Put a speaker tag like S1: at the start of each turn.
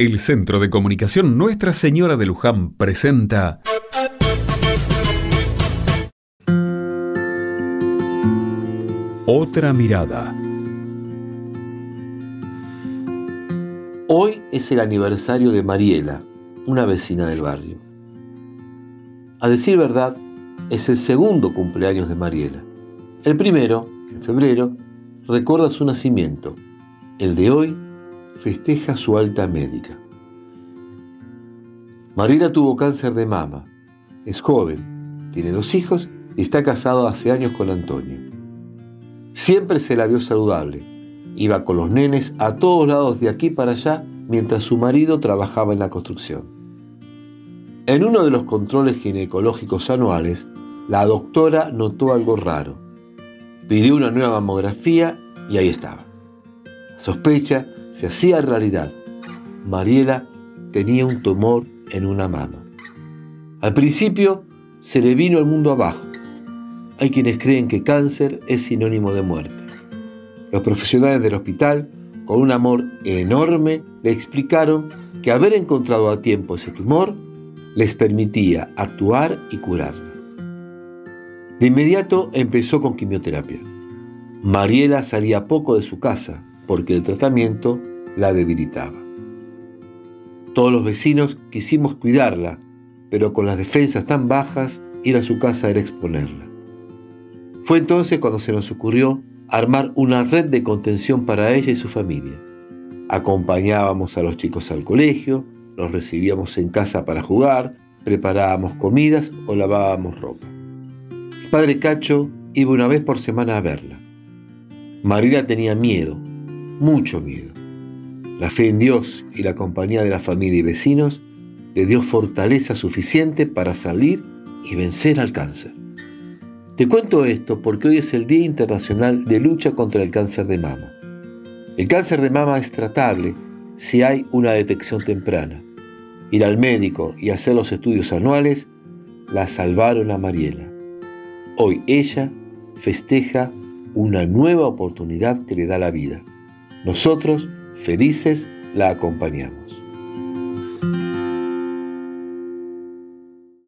S1: El Centro de Comunicación Nuestra Señora de Luján presenta Otra mirada.
S2: Hoy es el aniversario de Mariela, una vecina del barrio. A decir verdad, es el segundo cumpleaños de Mariela. El primero, en febrero, recuerda su nacimiento. El de hoy festeja su alta médica. Mariela tuvo cáncer de mama. Es joven, tiene dos hijos y está casado hace años con Antonio. Siempre se la vio saludable. Iba con los nenes a todos lados de aquí para allá mientras su marido trabajaba en la construcción. En uno de los controles ginecológicos anuales, la doctora notó algo raro. Pidió una nueva mamografía y ahí estaba. Sospecha se hacía realidad. Mariela tenía un tumor en una mano. Al principio se le vino el mundo abajo. Hay quienes creen que cáncer es sinónimo de muerte. Los profesionales del hospital, con un amor enorme, le explicaron que haber encontrado a tiempo ese tumor les permitía actuar y curarla. De inmediato empezó con quimioterapia. Mariela salía poco de su casa porque el tratamiento la debilitaba. Todos los vecinos quisimos cuidarla, pero con las defensas tan bajas, ir a su casa era exponerla. Fue entonces cuando se nos ocurrió armar una red de contención para ella y su familia. Acompañábamos a los chicos al colegio, los recibíamos en casa para jugar, preparábamos comidas o lavábamos ropa. Padre Cacho iba una vez por semana a verla. María tenía miedo, mucho miedo. La fe en Dios y la compañía de la familia y vecinos le dio fortaleza suficiente para salir y vencer al cáncer. Te cuento esto porque hoy es el Día Internacional de Lucha contra el Cáncer de Mama. El cáncer de mama es tratable si hay una detección temprana. Ir al médico y hacer los estudios anuales la salvaron a Mariela. Hoy ella festeja una nueva oportunidad que le da la vida. Nosotros, felices, la acompañamos.